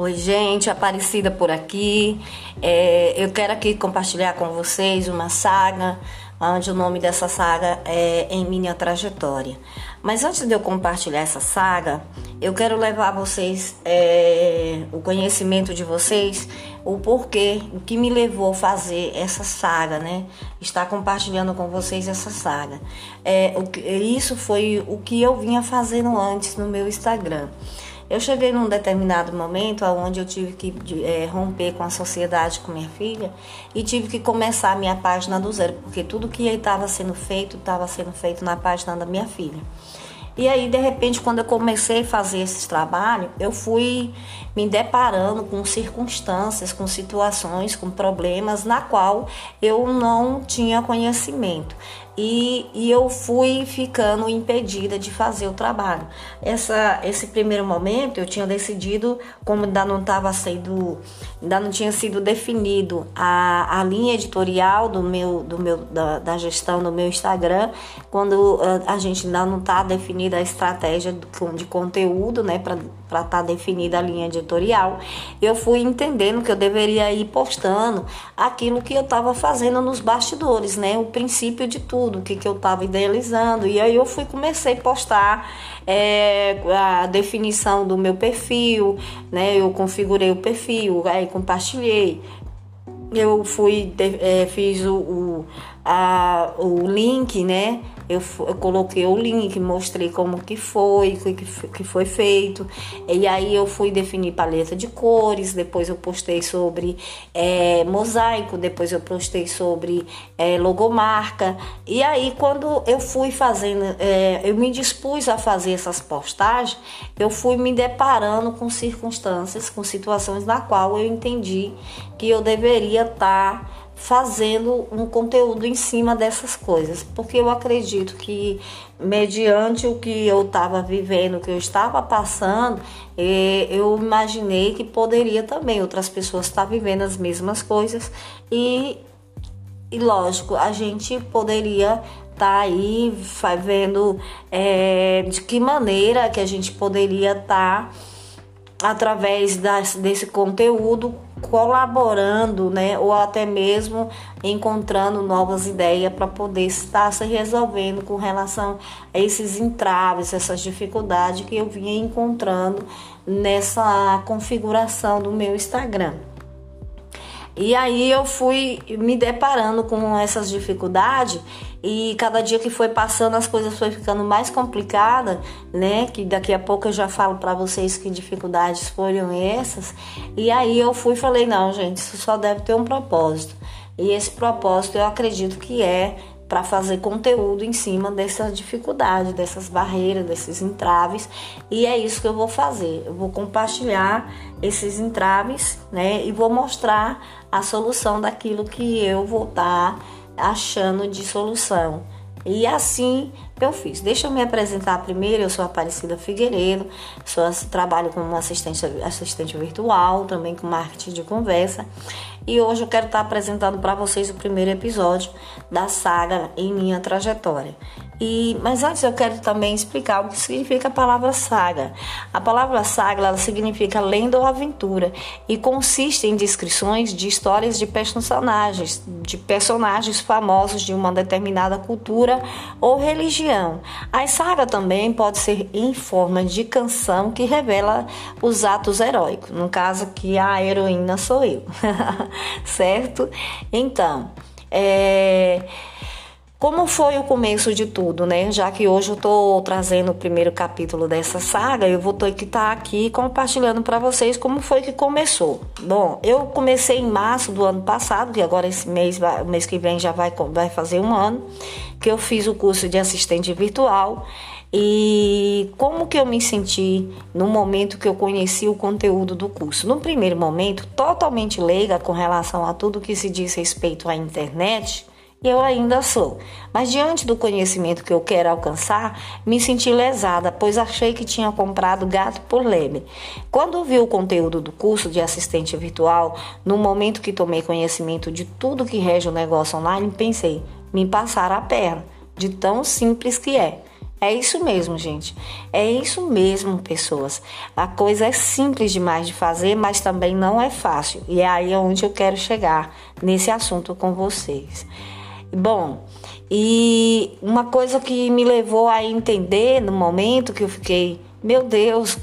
Oi, gente, Aparecida por aqui. É, eu quero aqui compartilhar com vocês uma saga, onde o nome dessa saga é Em Minha Trajetória. Mas antes de eu compartilhar essa saga, eu quero levar vocês é, o conhecimento de vocês, o porquê, o que me levou a fazer essa saga, né? Estar compartilhando com vocês essa saga. É, o, isso foi o que eu vinha fazendo antes no meu Instagram. Eu cheguei num determinado momento onde eu tive que é, romper com a sociedade com minha filha e tive que começar a minha página do zero, porque tudo que estava sendo feito estava sendo feito na página da minha filha. E aí, de repente, quando eu comecei a fazer esse trabalho, eu fui me deparando com circunstâncias, com situações, com problemas na qual eu não tinha conhecimento. E, e eu fui ficando impedida de fazer o trabalho. Essa, esse primeiro momento eu tinha decidido, como ainda não estava sendo, ainda não tinha sido definido a, a linha editorial do meu, do meu, da, da gestão do meu Instagram, quando a, gente ainda não está definida a estratégia de conteúdo, né, para estar tá definida a linha editorial, eu fui entendendo que eu deveria ir postando aquilo que eu estava fazendo nos bastidores, né, o princípio de tudo, o que, que eu estava idealizando, e aí eu fui comecei a postar é, a definição do meu perfil, né, eu configurei o perfil, aí compartilhei, eu fui é, fiz o, o, a, o link, né? Eu, eu, coloquei o link, mostrei como que foi, que, que foi feito. E aí eu fui definir paleta de cores, depois eu postei sobre é, mosaico, depois eu postei sobre é, logomarca. E aí quando eu fui fazendo, é, eu me dispus a fazer essas postagens, eu fui me deparando com circunstâncias, com situações na qual eu entendi que eu deveria estar tá fazendo um conteúdo em cima dessas coisas, porque eu acredito que mediante o que eu estava vivendo, o que eu estava passando, eh, eu imaginei que poderia também outras pessoas estar vivendo as mesmas coisas. E, e lógico, a gente poderia estar tá aí vendo é, de que maneira que a gente poderia estar tá, através das, desse conteúdo colaborando, né, ou até mesmo encontrando novas ideias para poder estar se resolvendo com relação a esses entraves, essas dificuldades que eu vinha encontrando nessa configuração do meu Instagram. E aí eu fui me deparando com essas dificuldades e cada dia que foi passando as coisas foi ficando mais complicadas, né? Que daqui a pouco eu já falo para vocês que dificuldades foram essas. E aí eu fui e falei, não, gente, isso só deve ter um propósito. E esse propósito eu acredito que é para fazer conteúdo em cima dessas dificuldades, dessas barreiras, desses entraves. E é isso que eu vou fazer. Eu vou compartilhar esses entraves, né? E vou mostrar a solução daquilo que eu vou estar tá achando de solução. E assim eu fiz. Deixa eu me apresentar primeiro. Eu sou Aparecida Figueiredo, sou, trabalho como assistente, assistente virtual, também com marketing de conversa. E hoje eu quero estar apresentando para vocês o primeiro episódio da saga em minha trajetória. E, mas antes eu quero também explicar o que significa a palavra saga. A palavra saga ela significa lenda ou aventura e consiste em descrições de histórias de personagens, de personagens famosos de uma determinada cultura ou religião. A saga também pode ser em forma de canção que revela os atos heróicos. No caso aqui a heroína sou eu, certo? Então, é como foi o começo de tudo, né? Já que hoje eu tô trazendo o primeiro capítulo dessa saga, eu vou ter que estar tá aqui compartilhando para vocês como foi que começou. Bom, eu comecei em março do ano passado, que agora esse mês, mês que vem já vai, vai fazer um ano, que eu fiz o curso de assistente virtual. E como que eu me senti no momento que eu conheci o conteúdo do curso? No primeiro momento, totalmente leiga com relação a tudo que se diz respeito à internet, eu ainda sou. Mas diante do conhecimento que eu quero alcançar, me senti lesada, pois achei que tinha comprado gato por lebre. Quando vi o conteúdo do curso de assistente virtual, no momento que tomei conhecimento de tudo que rege o negócio online, pensei, me passar a perna, de tão simples que é. É isso mesmo, gente. É isso mesmo, pessoas. A coisa é simples demais de fazer, mas também não é fácil. E é aí onde eu quero chegar nesse assunto com vocês. Bom, e uma coisa que me levou a entender no momento que eu fiquei, meu Deus,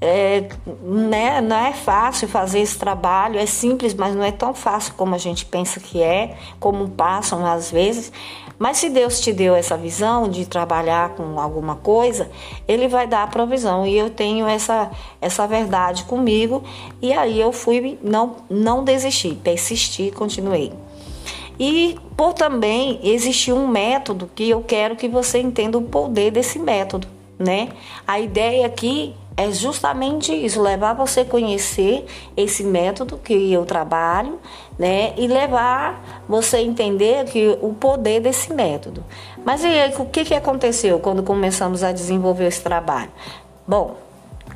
é, né, não é fácil fazer esse trabalho, é simples, mas não é tão fácil como a gente pensa que é, como passam às vezes. Mas se Deus te deu essa visão de trabalhar com alguma coisa, Ele vai dar a provisão. E eu tenho essa, essa verdade comigo. E aí eu fui, não, não desisti, persisti, continuei. E por também existir um método que eu quero que você entenda o poder desse método, né? A ideia aqui é justamente isso, levar você a conhecer esse método que eu trabalho, né? E levar você a entender que o poder desse método. Mas e aí, o que, que aconteceu quando começamos a desenvolver esse trabalho? Bom,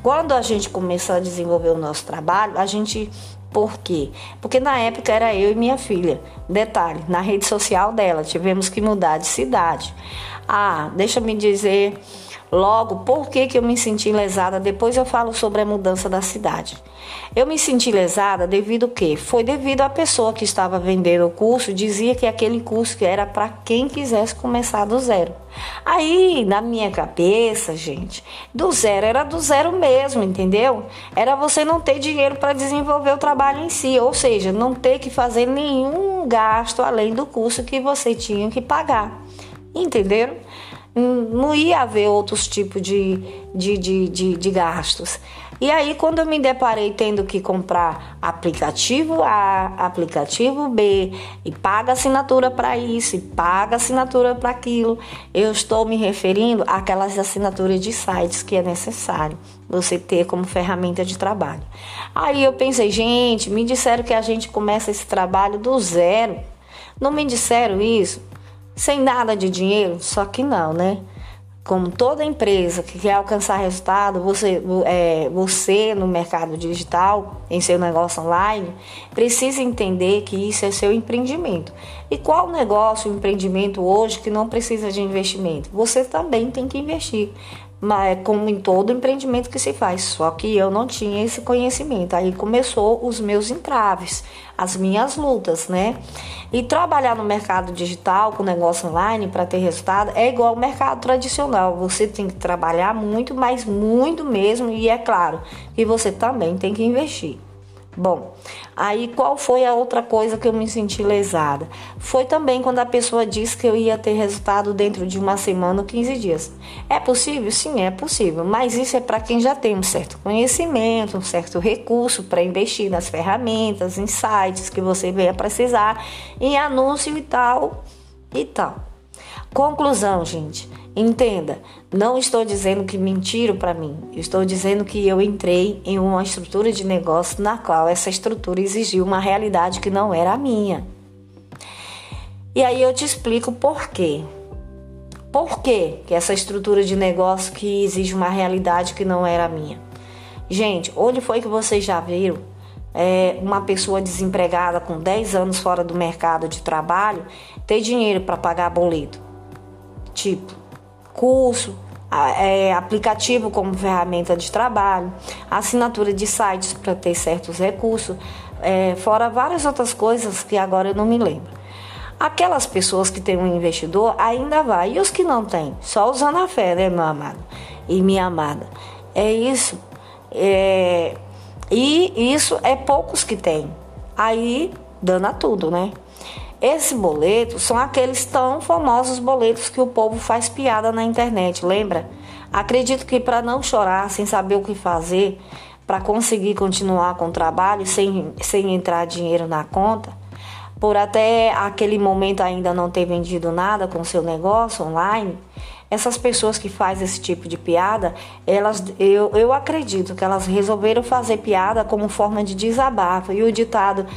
quando a gente começou a desenvolver o nosso trabalho, a gente por quê? Porque na época era eu e minha filha. Detalhe, na rede social dela, tivemos que mudar de cidade. Ah, deixa me dizer Logo, por que, que eu me senti lesada? Depois eu falo sobre a mudança da cidade. Eu me senti lesada devido ao quê? Foi devido à pessoa que estava vendendo o curso, dizia que aquele curso era para quem quisesse começar do zero. Aí, na minha cabeça, gente, do zero era do zero mesmo, entendeu? Era você não ter dinheiro para desenvolver o trabalho em si, ou seja, não ter que fazer nenhum gasto além do curso que você tinha que pagar. Entenderam? Não ia haver outros tipos de, de, de, de, de gastos. E aí, quando eu me deparei tendo que comprar aplicativo A, aplicativo B, e paga assinatura para isso, e paga assinatura para aquilo, eu estou me referindo àquelas assinaturas de sites que é necessário você ter como ferramenta de trabalho. Aí eu pensei, gente, me disseram que a gente começa esse trabalho do zero. Não me disseram isso? Sem nada de dinheiro? Só que não, né? Como toda empresa que quer alcançar resultado, você, é, você no mercado digital, em seu negócio online, precisa entender que isso é seu empreendimento. E qual negócio, empreendimento hoje que não precisa de investimento? Você também tem que investir mas como em todo empreendimento que se faz. Só que eu não tinha esse conhecimento. Aí começou os meus entraves, as minhas lutas, né? E trabalhar no mercado digital com negócio online para ter resultado é igual ao mercado tradicional. Você tem que trabalhar muito, mas muito mesmo, e é claro que você também tem que investir. Bom, aí qual foi a outra coisa que eu me senti lesada? Foi também quando a pessoa disse que eu ia ter resultado dentro de uma semana ou 15 dias. É possível? Sim, é possível, mas isso é para quem já tem um certo conhecimento, um certo recurso para investir nas ferramentas, em sites que você venha precisar, em anúncio e tal e tal. Conclusão, gente. Entenda, não estou dizendo que mentiram para mim. estou dizendo que eu entrei em uma estrutura de negócio na qual essa estrutura exigiu uma realidade que não era a minha. E aí eu te explico por quê. Por quê que essa estrutura de negócio que exige uma realidade que não era a minha? Gente, onde foi que vocês já viram é, uma pessoa desempregada com 10 anos fora do mercado de trabalho ter dinheiro para pagar boleto? Tipo, curso, é, aplicativo como ferramenta de trabalho, assinatura de sites para ter certos recursos, é, fora várias outras coisas que agora eu não me lembro. Aquelas pessoas que têm um investidor ainda vai, e os que não têm? Só usando a fé, né, meu amado e minha amada? É isso. É, e isso é poucos que têm. Aí dana tudo, né? Esses boletos são aqueles tão famosos boletos que o povo faz piada na internet, lembra? Acredito que para não chorar sem saber o que fazer, para conseguir continuar com o trabalho sem, sem entrar dinheiro na conta, por até aquele momento ainda não ter vendido nada com seu negócio online, essas pessoas que fazem esse tipo de piada, elas, eu, eu acredito que elas resolveram fazer piada como forma de desabafo. E o ditado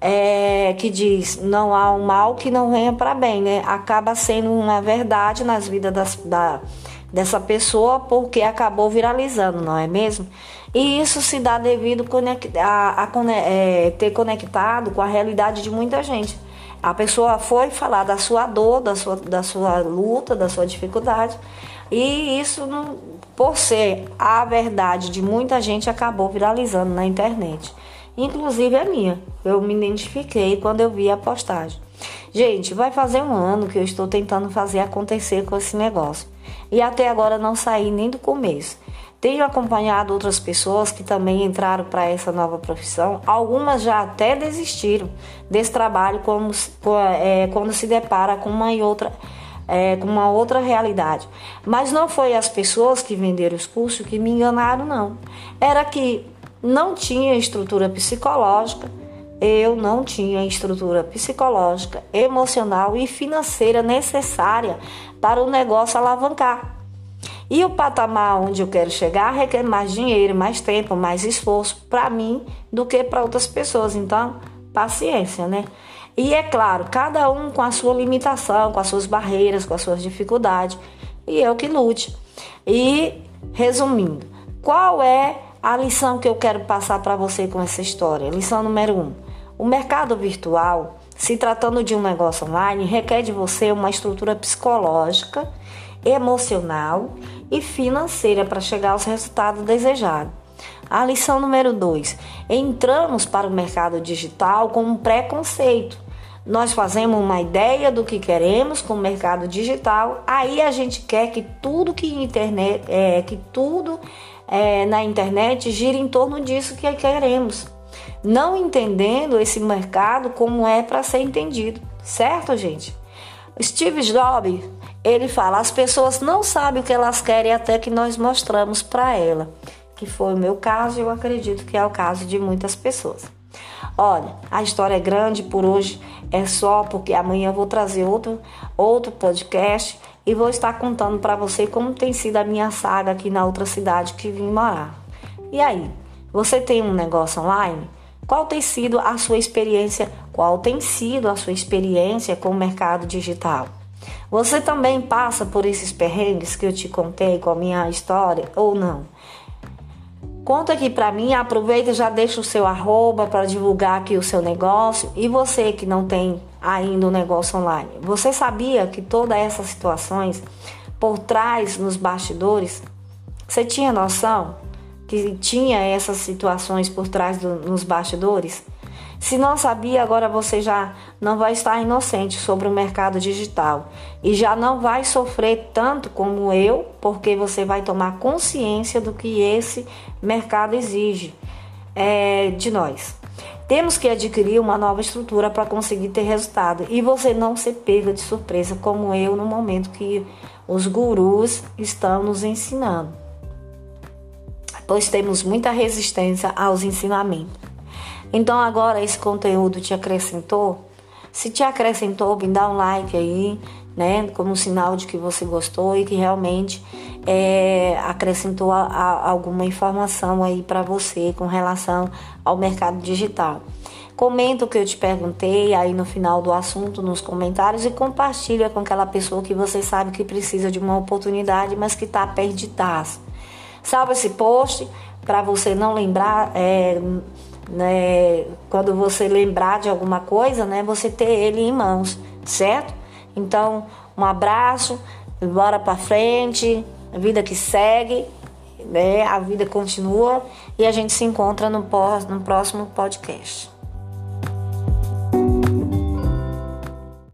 é, que diz não há um mal que não venha para bem, né? Acaba sendo uma verdade nas vidas das, da, dessa pessoa porque acabou viralizando, não é mesmo? E isso se dá devido a, a, é, ter conectado com a realidade de muita gente. A pessoa foi falar da sua dor, da sua, da sua luta, da sua dificuldade. E isso, por ser a verdade de muita gente, acabou viralizando na internet. Inclusive a minha. Eu me identifiquei quando eu vi a postagem. Gente, vai fazer um ano que eu estou tentando fazer acontecer com esse negócio. E até agora não saí nem do começo. Tenho acompanhado outras pessoas que também entraram para essa nova profissão. Algumas já até desistiram desse trabalho como, é, quando se depara com uma e outra é, com uma outra realidade. Mas não foi as pessoas que venderam os cursos que me enganaram, não. Era que não tinha estrutura psicológica, eu não tinha estrutura psicológica, emocional e financeira necessária para o negócio alavancar. E o patamar onde eu quero chegar requer mais dinheiro, mais tempo, mais esforço para mim do que para outras pessoas. Então, paciência, né? E é claro, cada um com a sua limitação, com as suas barreiras, com as suas dificuldades, e eu que lute. E resumindo, qual é a lição que eu quero passar para você com essa história? Lição número um: o mercado virtual, se tratando de um negócio online, requer de você uma estrutura psicológica, emocional e financeira para chegar aos resultados desejados. A lição número 2: entramos para o mercado digital com um preconceito. Nós fazemos uma ideia do que queremos com o mercado digital, aí a gente quer que tudo que internet, é, que tudo é, na internet gire em torno disso que queremos, não entendendo esse mercado como é para ser entendido, certo, gente? Steve Jobs ele fala: as pessoas não sabem o que elas querem até que nós mostramos para ela. Que foi o meu caso e eu acredito que é o caso de muitas pessoas. Olha, a história é grande por hoje, é só porque amanhã eu vou trazer outro, outro podcast e vou estar contando para você como tem sido a minha saga aqui na outra cidade que vim morar. E aí, você tem um negócio online? Qual tem sido a sua experiência? Qual tem sido a sua experiência com o mercado digital? Você também passa por esses perrengues que eu te contei com a minha história ou não? Conta aqui para mim, aproveita e já deixa o seu arroba para divulgar aqui o seu negócio. E você que não tem ainda o negócio online, você sabia que todas essas situações por trás nos bastidores, você tinha noção que tinha essas situações por trás do, nos bastidores? Se não sabia, agora você já não vai estar inocente sobre o mercado digital e já não vai sofrer tanto como eu, porque você vai tomar consciência do que esse mercado exige é, de nós. Temos que adquirir uma nova estrutura para conseguir ter resultado e você não ser pega de surpresa como eu no momento que os gurus estão nos ensinando. Pois temos muita resistência aos ensinamentos. Então agora esse conteúdo te acrescentou? Se te acrescentou, me dá um like aí, né? Como sinal de que você gostou e que realmente é, acrescentou a, a, alguma informação aí para você com relação ao mercado digital. Comenta o que eu te perguntei aí no final do assunto nos comentários e compartilha com aquela pessoa que você sabe que precisa de uma oportunidade, mas que está perdidaço. Salva esse post para você não lembrar. É, né, quando você lembrar de alguma coisa, né, você ter ele em mãos, certo? Então, um abraço, bora para frente, a vida que segue, né, a vida continua e a gente se encontra no, no próximo podcast.